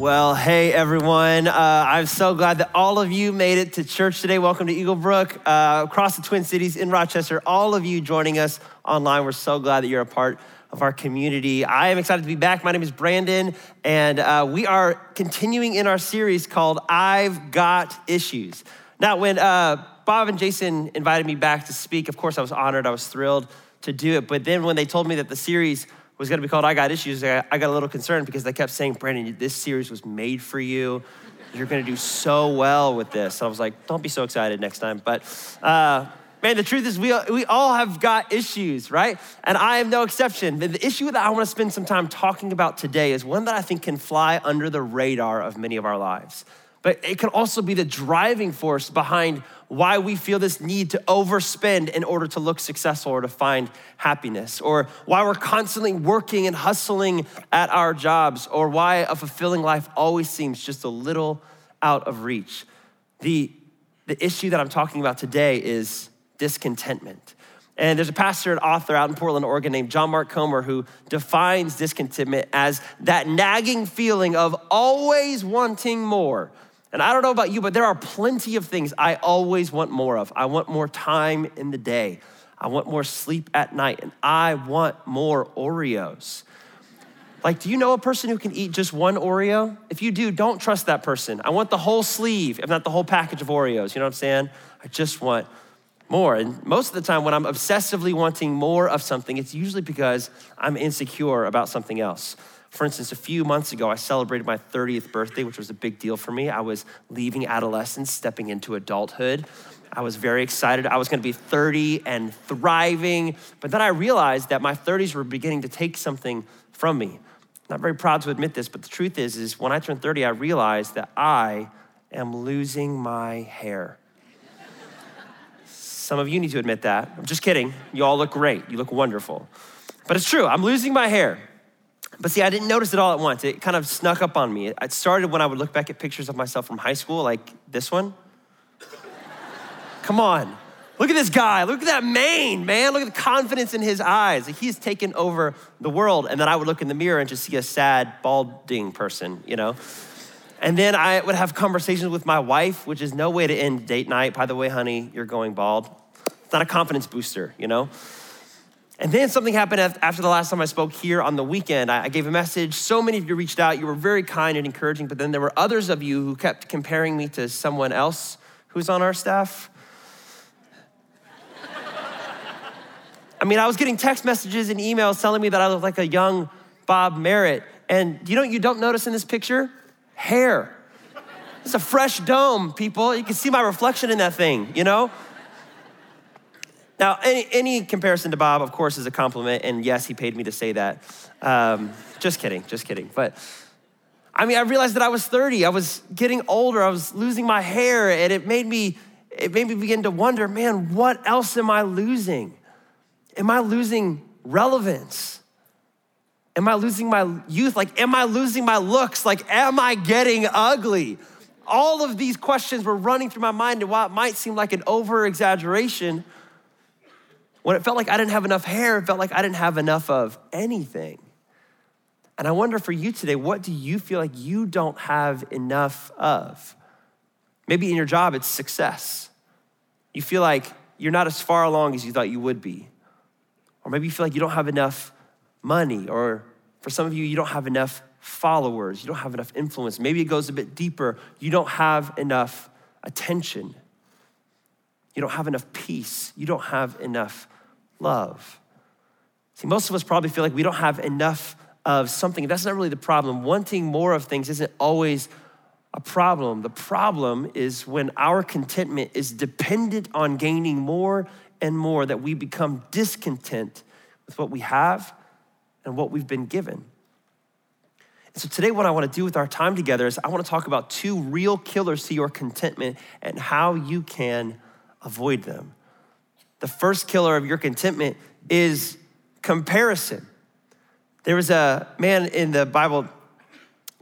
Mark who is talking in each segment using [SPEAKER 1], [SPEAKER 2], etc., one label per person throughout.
[SPEAKER 1] Well, hey everyone. Uh, I'm so glad that all of you made it to church today. Welcome to Eagle Brook, uh, across the Twin Cities in Rochester. All of you joining us online, we're so glad that you're a part of our community. I am excited to be back. My name is Brandon, and uh, we are continuing in our series called I've Got Issues. Now, when uh, Bob and Jason invited me back to speak, of course, I was honored, I was thrilled to do it. But then when they told me that the series was going to be called I Got Issues, I got a little concerned because they kept saying, Brandon, this series was made for you. You're going to do so well with this. And I was like, don't be so excited next time. But uh, man, the truth is, we, we all have got issues, right? And I am no exception. The issue that I want to spend some time talking about today is one that I think can fly under the radar of many of our lives. But it can also be the driving force behind why we feel this need to overspend in order to look successful or to find happiness, or why we're constantly working and hustling at our jobs, or why a fulfilling life always seems just a little out of reach. The, the issue that I'm talking about today is discontentment. And there's a pastor and author out in Portland, Oregon named John Mark Comer who defines discontentment as that nagging feeling of always wanting more and I don't know about you, but there are plenty of things I always want more of. I want more time in the day. I want more sleep at night, and I want more Oreos. Like, do you know a person who can eat just one Oreo? If you do, don't trust that person. I want the whole sleeve, if not the whole package of Oreos. You know what I'm saying? I just want more. And most of the time, when I'm obsessively wanting more of something, it's usually because I'm insecure about something else. For instance, a few months ago, I celebrated my 30th birthday, which was a big deal for me. I was leaving adolescence, stepping into adulthood. I was very excited. I was gonna be 30 and thriving. But then I realized that my 30s were beginning to take something from me. Not very proud to admit this, but the truth is, is when I turned 30, I realized that I am losing my hair. Some of you need to admit that. I'm just kidding. You all look great. You look wonderful. But it's true, I'm losing my hair. But see, I didn't notice it all at once. It kind of snuck up on me. It started when I would look back at pictures of myself from high school, like this one. Come on. Look at this guy. Look at that mane, man. Look at the confidence in his eyes. He's taken over the world. And then I would look in the mirror and just see a sad, balding person, you know? And then I would have conversations with my wife, which is no way to end date night. By the way, honey, you're going bald. It's not a confidence booster, you know? And then something happened after the last time I spoke here on the weekend. I gave a message. So many of you reached out. You were very kind and encouraging, but then there were others of you who kept comparing me to someone else who's on our staff. I mean, I was getting text messages and emails telling me that I look like a young Bob Merritt. And you know you don't notice in this picture? Hair. It's a fresh dome, people. You can see my reflection in that thing, you know? Now, any, any, comparison to Bob, of course, is a compliment, and yes, he paid me to say that. Um, just kidding, just kidding. But I mean, I realized that I was 30. I was getting older. I was losing my hair, and it made me, it made me begin to wonder, man, what else am I losing? Am I losing relevance? Am I losing my youth? Like, am I losing my looks? Like, am I getting ugly? All of these questions were running through my mind, and while it might seem like an over exaggeration, when it felt like I didn't have enough hair, it felt like I didn't have enough of anything. And I wonder for you today, what do you feel like you don't have enough of? Maybe in your job, it's success. You feel like you're not as far along as you thought you would be. Or maybe you feel like you don't have enough money, or for some of you, you don't have enough followers, you don't have enough influence. Maybe it goes a bit deeper. You don't have enough attention. You don't have enough peace. You don't have enough love. See, most of us probably feel like we don't have enough of something. That's not really the problem. Wanting more of things isn't always a problem. The problem is when our contentment is dependent on gaining more and more, that we become discontent with what we have and what we've been given. And so today, what I want to do with our time together is I want to talk about two real killers to your contentment and how you can avoid them. The first killer of your contentment is comparison. There was a man in the Bible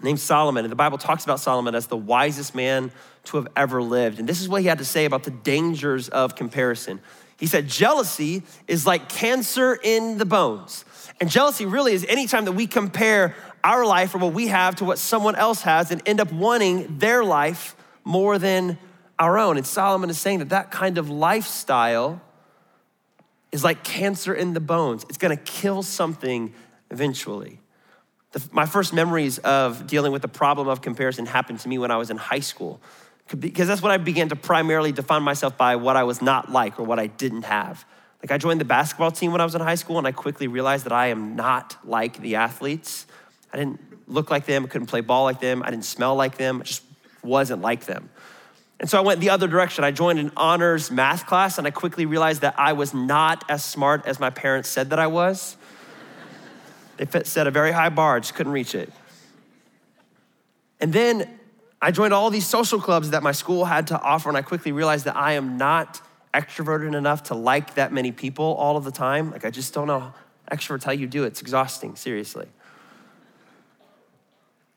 [SPEAKER 1] named Solomon, and the Bible talks about Solomon as the wisest man to have ever lived. And this is what he had to say about the dangers of comparison. He said, Jealousy is like cancer in the bones. And jealousy really is anytime that we compare our life or what we have to what someone else has and end up wanting their life more than our own. And Solomon is saying that that kind of lifestyle is like cancer in the bones. It's gonna kill something eventually. The, my first memories of dealing with the problem of comparison happened to me when I was in high school, because that's when I began to primarily define myself by what I was not like or what I didn't have. Like I joined the basketball team when I was in high school, and I quickly realized that I am not like the athletes. I didn't look like them, I couldn't play ball like them, I didn't smell like them, I just wasn't like them. And so I went the other direction. I joined an honors math class, and I quickly realized that I was not as smart as my parents said that I was. They set a very high bar, just couldn't reach it. And then I joined all these social clubs that my school had to offer, and I quickly realized that I am not extroverted enough to like that many people all of the time. Like, I just don't know extroverts how you do it. It's exhausting, seriously.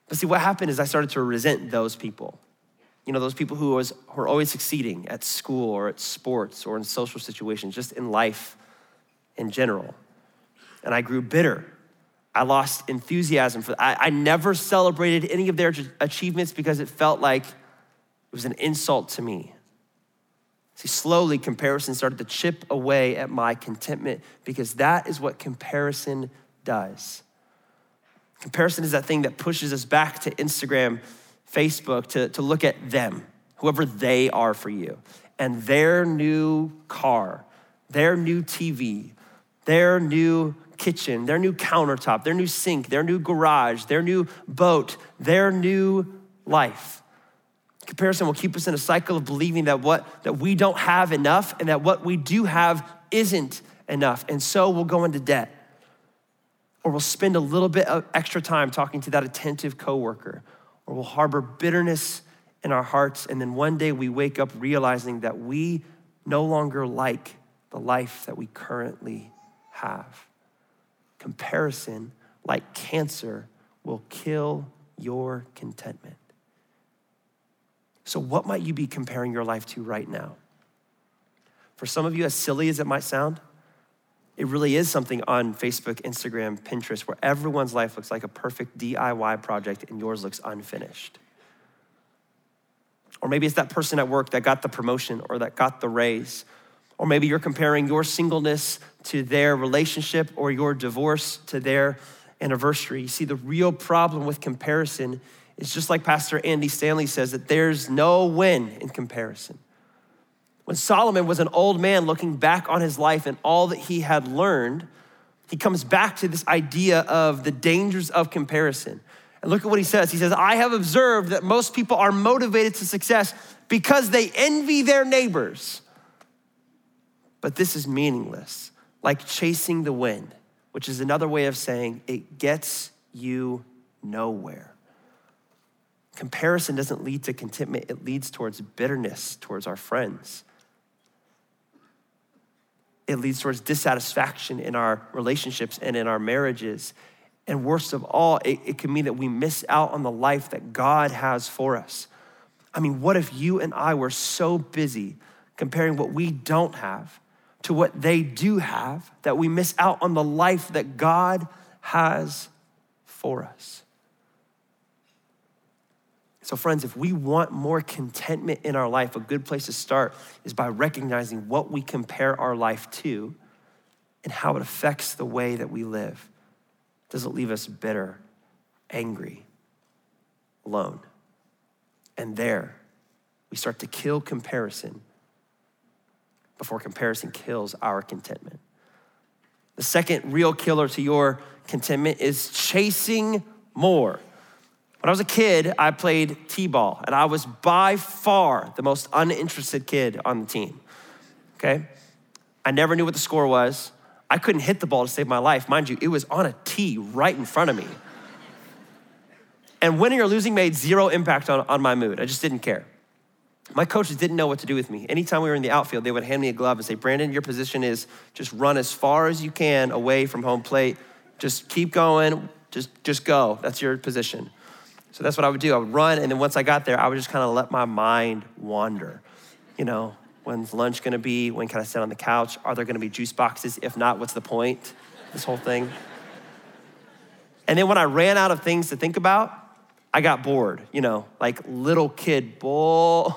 [SPEAKER 1] But see, what happened is I started to resent those people. You know, those people who, was, who are always succeeding at school or at sports or in social situations, just in life in general. And I grew bitter I lost enthusiasm for I, I never celebrated any of their achievements because it felt like it was an insult to me. See, slowly comparison started to chip away at my contentment because that is what comparison does. Comparison is that thing that pushes us back to Instagram, Facebook, to, to look at them, whoever they are for you, and their new car, their new TV, their new kitchen, their new countertop, their new sink, their new garage, their new boat, their new life. Comparison will keep us in a cycle of believing that what that we don't have enough and that what we do have isn't enough. And so we'll go into debt. Or we'll spend a little bit of extra time talking to that attentive coworker. Or we'll harbor bitterness in our hearts and then one day we wake up realizing that we no longer like the life that we currently have. Comparison, like cancer, will kill your contentment. So, what might you be comparing your life to right now? For some of you, as silly as it might sound, it really is something on Facebook, Instagram, Pinterest, where everyone's life looks like a perfect DIY project and yours looks unfinished. Or maybe it's that person at work that got the promotion or that got the raise or maybe you're comparing your singleness to their relationship or your divorce to their anniversary. You see, the real problem with comparison is just like Pastor Andy Stanley says that there's no win in comparison. When Solomon was an old man looking back on his life and all that he had learned, he comes back to this idea of the dangers of comparison. And look at what he says. He says, I have observed that most people are motivated to success because they envy their neighbors but this is meaningless, like chasing the wind, which is another way of saying it gets you nowhere. Comparison doesn't lead to contentment, it leads towards bitterness towards our friends. It leads towards dissatisfaction in our relationships and in our marriages. And worst of all, it, it can mean that we miss out on the life that God has for us. I mean, what if you and I were so busy comparing what we don't have to what they do have, that we miss out on the life that God has for us. So, friends, if we want more contentment in our life, a good place to start is by recognizing what we compare our life to and how it affects the way that we live. Does it leave us bitter, angry, alone? And there, we start to kill comparison before comparison kills our contentment. The second real killer to your contentment is chasing more. When I was a kid, I played T ball, and I was by far the most uninterested kid on the team. Okay? I never knew what the score was. I couldn't hit the ball to save my life. Mind you, it was on a tee right in front of me. And winning or losing made zero impact on, on my mood. I just didn't care. My coaches didn't know what to do with me. Anytime we were in the outfield, they would hand me a glove and say, Brandon, your position is just run as far as you can away from home plate. Just keep going. Just, just go. That's your position. So that's what I would do. I would run, and then once I got there, I would just kind of let my mind wander. You know, when's lunch gonna be? When can I sit on the couch? Are there gonna be juice boxes? If not, what's the point? This whole thing. And then when I ran out of things to think about, I got bored, you know, like little kid bored,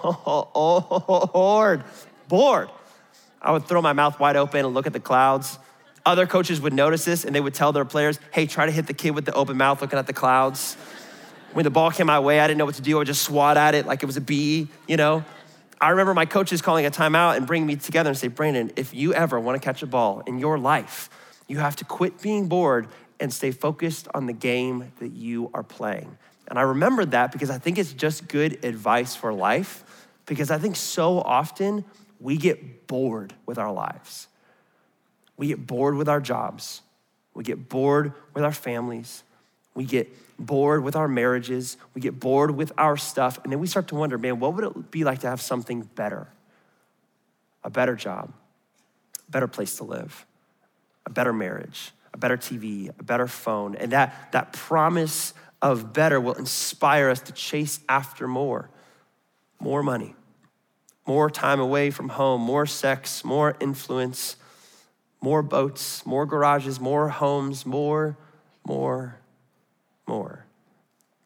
[SPEAKER 1] bored. I would throw my mouth wide open and look at the clouds. Other coaches would notice this and they would tell their players, hey, try to hit the kid with the open mouth looking at the clouds. When the ball came my way, I didn't know what to do. I just swat at it like it was a bee, you know? I remember my coaches calling a timeout and bringing me together and say, Brandon, if you ever want to catch a ball in your life, you have to quit being bored and stay focused on the game that you are playing. And I remembered that because I think it's just good advice for life, because I think so often we get bored with our lives. We get bored with our jobs. We get bored with our families. We get bored with our marriages. We get bored with our stuff. And then we start to wonder, man, what would it be like to have something better? A better job, a better place to live, a better marriage, a better TV, a better phone. And that, that promise of better will inspire us to chase after more more money, more time away from home, more sex, more influence, more boats, more garages, more homes, more, more, more.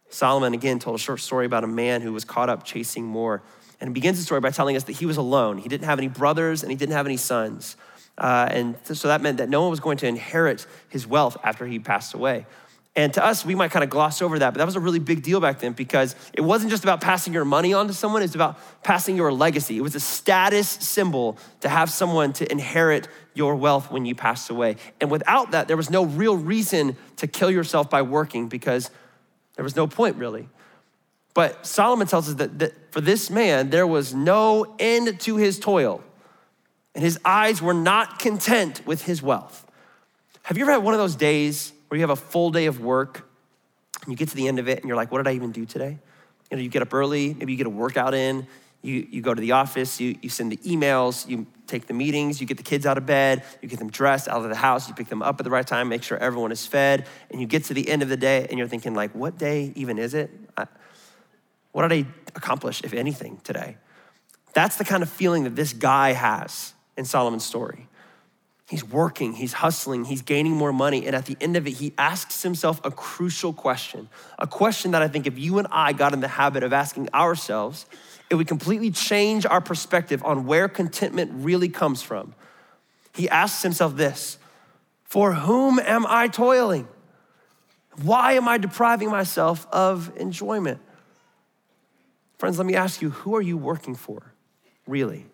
[SPEAKER 1] Solomon again told a short story about a man who was caught up chasing more. And he begins the story by telling us that he was alone. He didn't have any brothers and he didn't have any sons. Uh, and so that meant that no one was going to inherit his wealth after he passed away. And to us, we might kind of gloss over that, but that was a really big deal back then because it wasn't just about passing your money on to someone, it's about passing your legacy. It was a status symbol to have someone to inherit your wealth when you passed away. And without that, there was no real reason to kill yourself by working because there was no point really. But Solomon tells us that, that for this man, there was no end to his toil and his eyes were not content with his wealth. Have you ever had one of those days where you have a full day of work and you get to the end of it and you're like, what did I even do today? You know, you get up early, maybe you get a workout in, you, you go to the office, you, you send the emails, you take the meetings, you get the kids out of bed, you get them dressed out of the house, you pick them up at the right time, make sure everyone is fed, and you get to the end of the day and you're thinking, like, what day even is it? I, what did I accomplish, if anything, today? That's the kind of feeling that this guy has in Solomon's story. He's working, he's hustling, he's gaining more money. And at the end of it, he asks himself a crucial question. A question that I think if you and I got in the habit of asking ourselves, it would completely change our perspective on where contentment really comes from. He asks himself this For whom am I toiling? Why am I depriving myself of enjoyment? Friends, let me ask you who are you working for, really?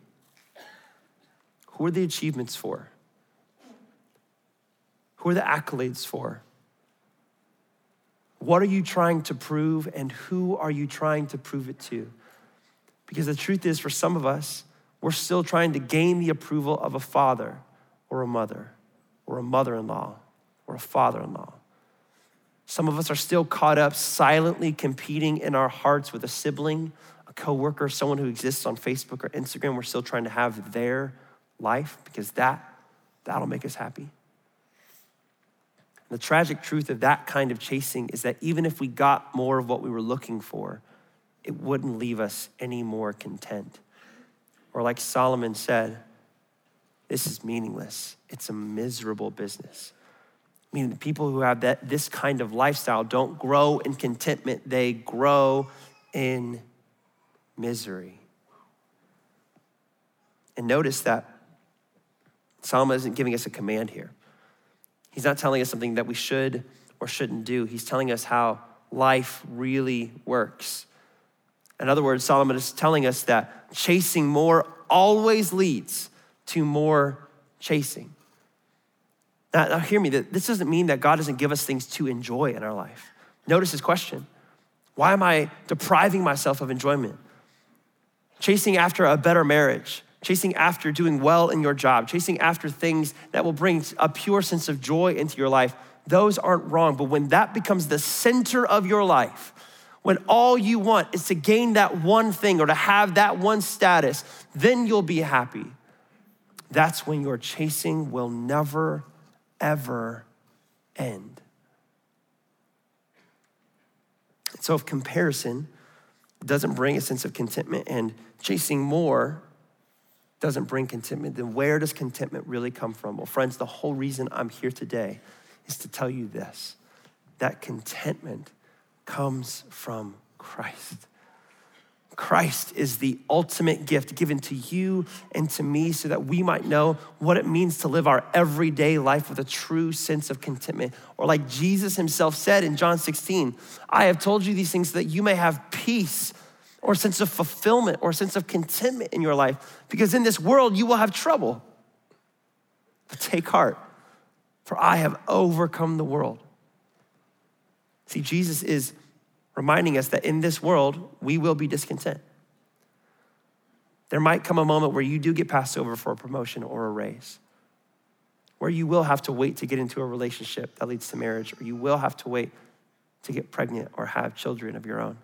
[SPEAKER 1] Who are the achievements for? Who are the accolades for? What are you trying to prove, and who are you trying to prove it to? Because the truth is, for some of us, we're still trying to gain the approval of a father or a mother or a mother in law or a father in law. Some of us are still caught up silently competing in our hearts with a sibling, a coworker, someone who exists on Facebook or Instagram. We're still trying to have their life because that that'll make us happy. The tragic truth of that kind of chasing is that even if we got more of what we were looking for, it wouldn't leave us any more content. Or, like Solomon said, this is meaningless. It's a miserable business. Meaning, the people who have that, this kind of lifestyle don't grow in contentment, they grow in misery. And notice that Solomon isn't giving us a command here. He's not telling us something that we should or shouldn't do. He's telling us how life really works. In other words, Solomon is telling us that chasing more always leads to more chasing. Now, now hear me, this doesn't mean that God doesn't give us things to enjoy in our life. Notice his question Why am I depriving myself of enjoyment? Chasing after a better marriage, chasing after doing well in your job, chasing after things that will bring a pure sense of joy into your life, those aren't wrong. But when that becomes the center of your life, when all you want is to gain that one thing or to have that one status, then you'll be happy. That's when your chasing will never, ever end. So, if comparison doesn't bring a sense of contentment and chasing more doesn't bring contentment, then where does contentment really come from? Well, friends, the whole reason I'm here today is to tell you this that contentment comes from Christ. Christ is the ultimate gift given to you and to me so that we might know what it means to live our everyday life with a true sense of contentment. Or, like Jesus himself said in John 16, I have told you these things so that you may have peace or a sense of fulfillment or a sense of contentment in your life. Because in this world, you will have trouble. But take heart, for I have overcome the world. See, Jesus is reminding us that in this world, we will be discontent. There might come a moment where you do get passed over for a promotion or a raise, where you will have to wait to get into a relationship that leads to marriage, or you will have to wait to get pregnant or have children of your own,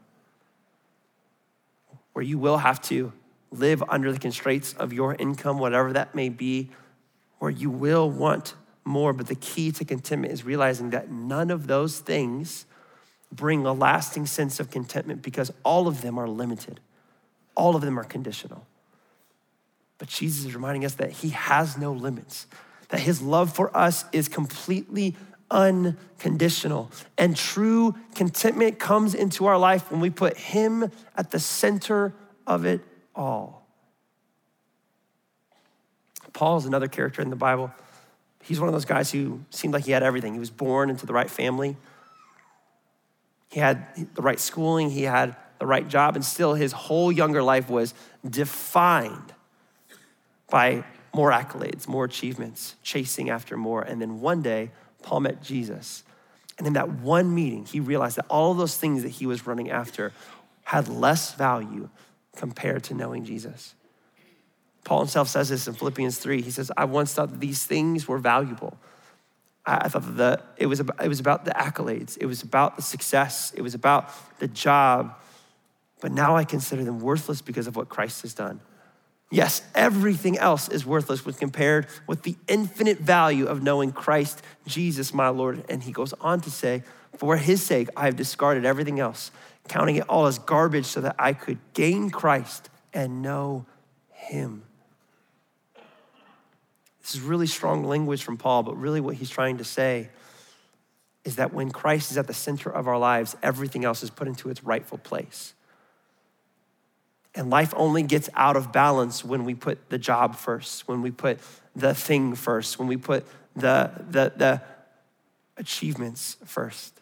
[SPEAKER 1] where you will have to live under the constraints of your income, whatever that may be, where you will want more. But the key to contentment is realizing that none of those things bring a lasting sense of contentment because all of them are limited, all of them are conditional. But Jesus is reminding us that He has no limits, that His love for us is completely unconditional. And true contentment comes into our life when we put Him at the center of it all. Paul is another character in the Bible. He's one of those guys who seemed like he had everything. He was born into the right family. He had the right schooling, he had the right job, and still his whole younger life was defined by more accolades, more achievements, chasing after more. And then one day, Paul met Jesus. And in that one meeting, he realized that all of those things that he was running after had less value compared to knowing Jesus. Paul himself says this in Philippians 3. He says, I once thought that these things were valuable I thought that the, it, was about, it was about the accolades, it was about the success, it was about the job. But now I consider them worthless because of what Christ has done. Yes, everything else is worthless when compared with the infinite value of knowing Christ Jesus, my Lord. And he goes on to say, For his sake, I have discarded everything else, counting it all as garbage so that I could gain Christ and know him. This is really strong language from Paul, but really what he's trying to say is that when Christ is at the center of our lives, everything else is put into its rightful place. And life only gets out of balance when we put the job first, when we put the thing first, when we put the, the, the achievements first.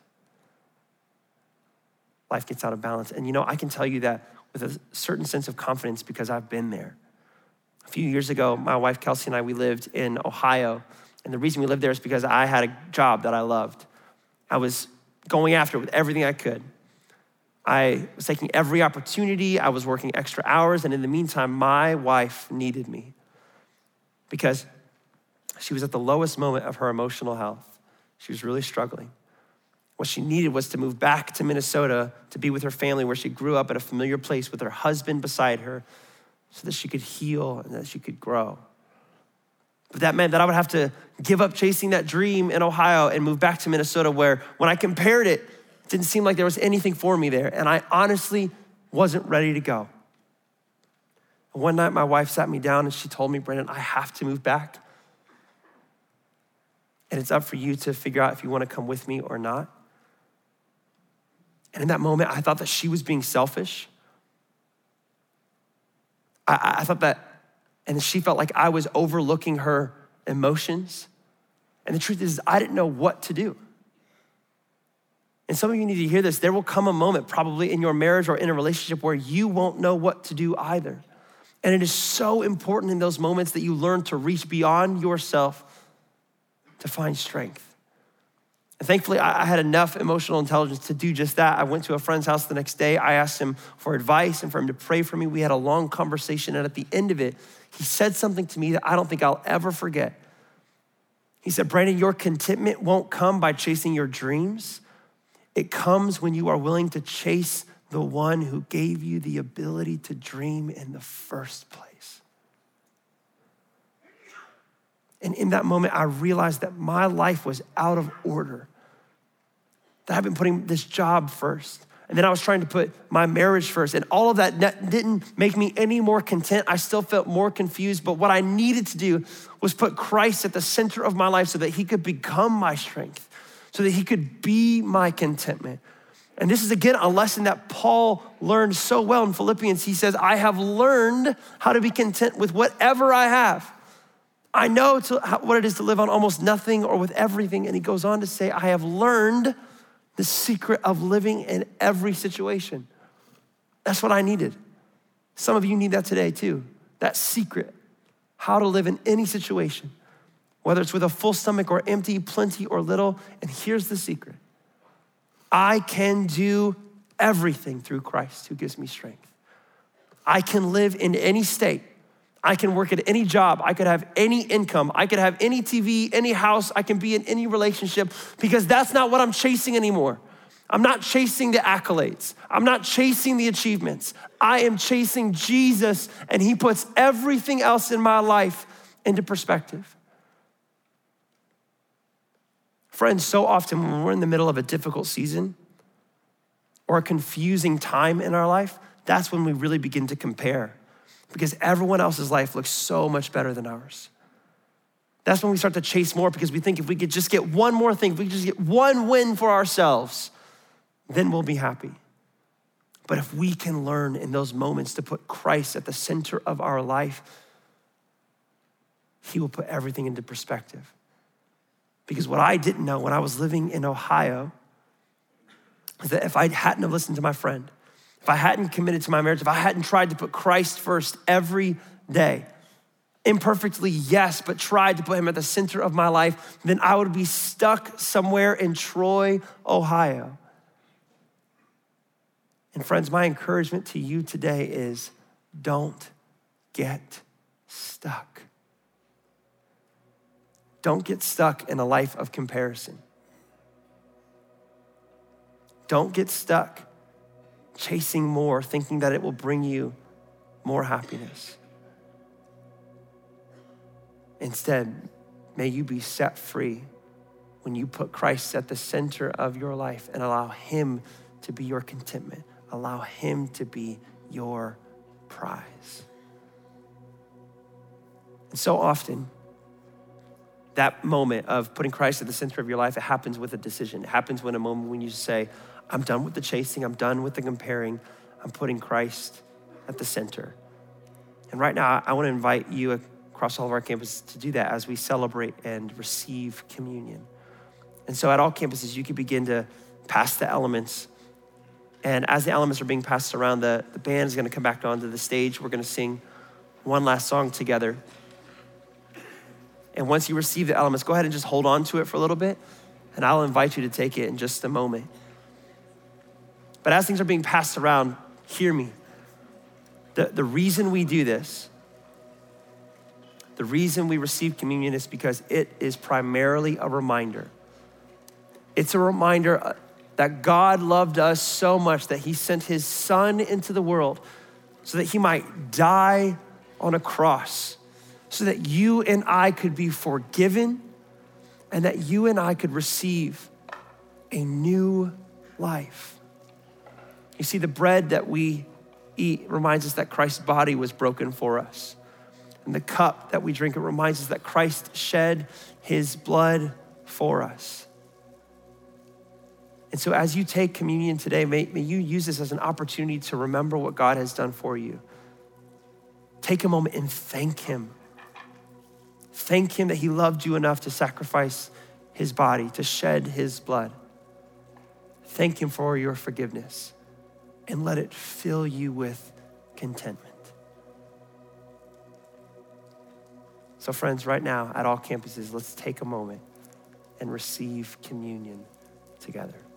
[SPEAKER 1] Life gets out of balance. And you know, I can tell you that with a certain sense of confidence because I've been there. A few years ago, my wife Kelsey and I, we lived in Ohio. And the reason we lived there is because I had a job that I loved. I was going after it with everything I could. I was taking every opportunity, I was working extra hours, and in the meantime, my wife needed me because she was at the lowest moment of her emotional health. She was really struggling. What she needed was to move back to Minnesota to be with her family where she grew up at a familiar place with her husband beside her so that she could heal and that she could grow. But that meant that I would have to give up chasing that dream in Ohio and move back to Minnesota, where when I compared it, didn't seem like there was anything for me there. And I honestly wasn't ready to go. one night, my wife sat me down and she told me, Brandon, I have to move back. And it's up for you to figure out if you want to come with me or not. And in that moment, I thought that she was being selfish. I, I thought that, and she felt like I was overlooking her emotions. And the truth is, I didn't know what to do. And some of you need to hear this. There will come a moment, probably in your marriage or in a relationship, where you won't know what to do either. And it is so important in those moments that you learn to reach beyond yourself to find strength. And thankfully, I had enough emotional intelligence to do just that. I went to a friend's house the next day. I asked him for advice and for him to pray for me. We had a long conversation, and at the end of it, he said something to me that I don't think I'll ever forget. He said, Brandon, your contentment won't come by chasing your dreams. It comes when you are willing to chase the one who gave you the ability to dream in the first place. And in that moment, I realized that my life was out of order. That I've been putting this job first. And then I was trying to put my marriage first. And all of that didn't make me any more content. I still felt more confused. But what I needed to do was put Christ at the center of my life so that he could become my strength so that he could be my contentment. And this is again a lesson that Paul learned so well in Philippians. He says, I have learned how to be content with whatever I have. I know to, how, what it is to live on almost nothing or with everything. And he goes on to say, I have learned the secret of living in every situation. That's what I needed. Some of you need that today too. That secret, how to live in any situation, whether it's with a full stomach or empty, plenty or little. And here's the secret I can do everything through Christ who gives me strength. I can live in any state. I can work at any job. I could have any income. I could have any TV, any house. I can be in any relationship because that's not what I'm chasing anymore. I'm not chasing the accolades. I'm not chasing the achievements. I am chasing Jesus, and He puts everything else in my life into perspective. Friends, so often when we're in the middle of a difficult season or a confusing time in our life, that's when we really begin to compare because everyone else's life looks so much better than ours. That's when we start to chase more because we think if we could just get one more thing, if we could just get one win for ourselves, then we'll be happy. But if we can learn in those moments to put Christ at the center of our life, He will put everything into perspective. Because what I didn't know when I was living in Ohio is that if I hadn't have listened to my friend, if I hadn't committed to my marriage, if I hadn't tried to put Christ first every day, imperfectly, yes, but tried to put him at the center of my life, then I would be stuck somewhere in Troy, Ohio. And friends, my encouragement to you today is don't get stuck. Don't get stuck in a life of comparison. Don't get stuck chasing more, thinking that it will bring you more happiness. Instead, may you be set free when you put Christ at the center of your life and allow Him to be your contentment, allow Him to be your prize. And so often, that moment of putting Christ at the center of your life, it happens with a decision. It happens when a moment when you say, I'm done with the chasing, I'm done with the comparing, I'm putting Christ at the center. And right now, I want to invite you across all of our campuses to do that as we celebrate and receive communion. And so at all campuses, you can begin to pass the elements. And as the elements are being passed around, the, the band is going to come back onto the stage. We're going to sing one last song together. And once you receive the elements, go ahead and just hold on to it for a little bit. And I'll invite you to take it in just a moment. But as things are being passed around, hear me. The, the reason we do this, the reason we receive communion is because it is primarily a reminder. It's a reminder uh, that God loved us so much that he sent his son into the world so that he might die on a cross, so that you and I could be forgiven and that you and I could receive a new life. You see, the bread that we eat reminds us that Christ's body was broken for us. And the cup that we drink, it reminds us that Christ shed his blood for us. And so, as you take communion today, may, may you use this as an opportunity to remember what God has done for you. Take a moment and thank Him. Thank Him that He loved you enough to sacrifice His body, to shed His blood. Thank Him for your forgiveness and let it fill you with contentment. So, friends, right now at all campuses, let's take a moment and receive communion together.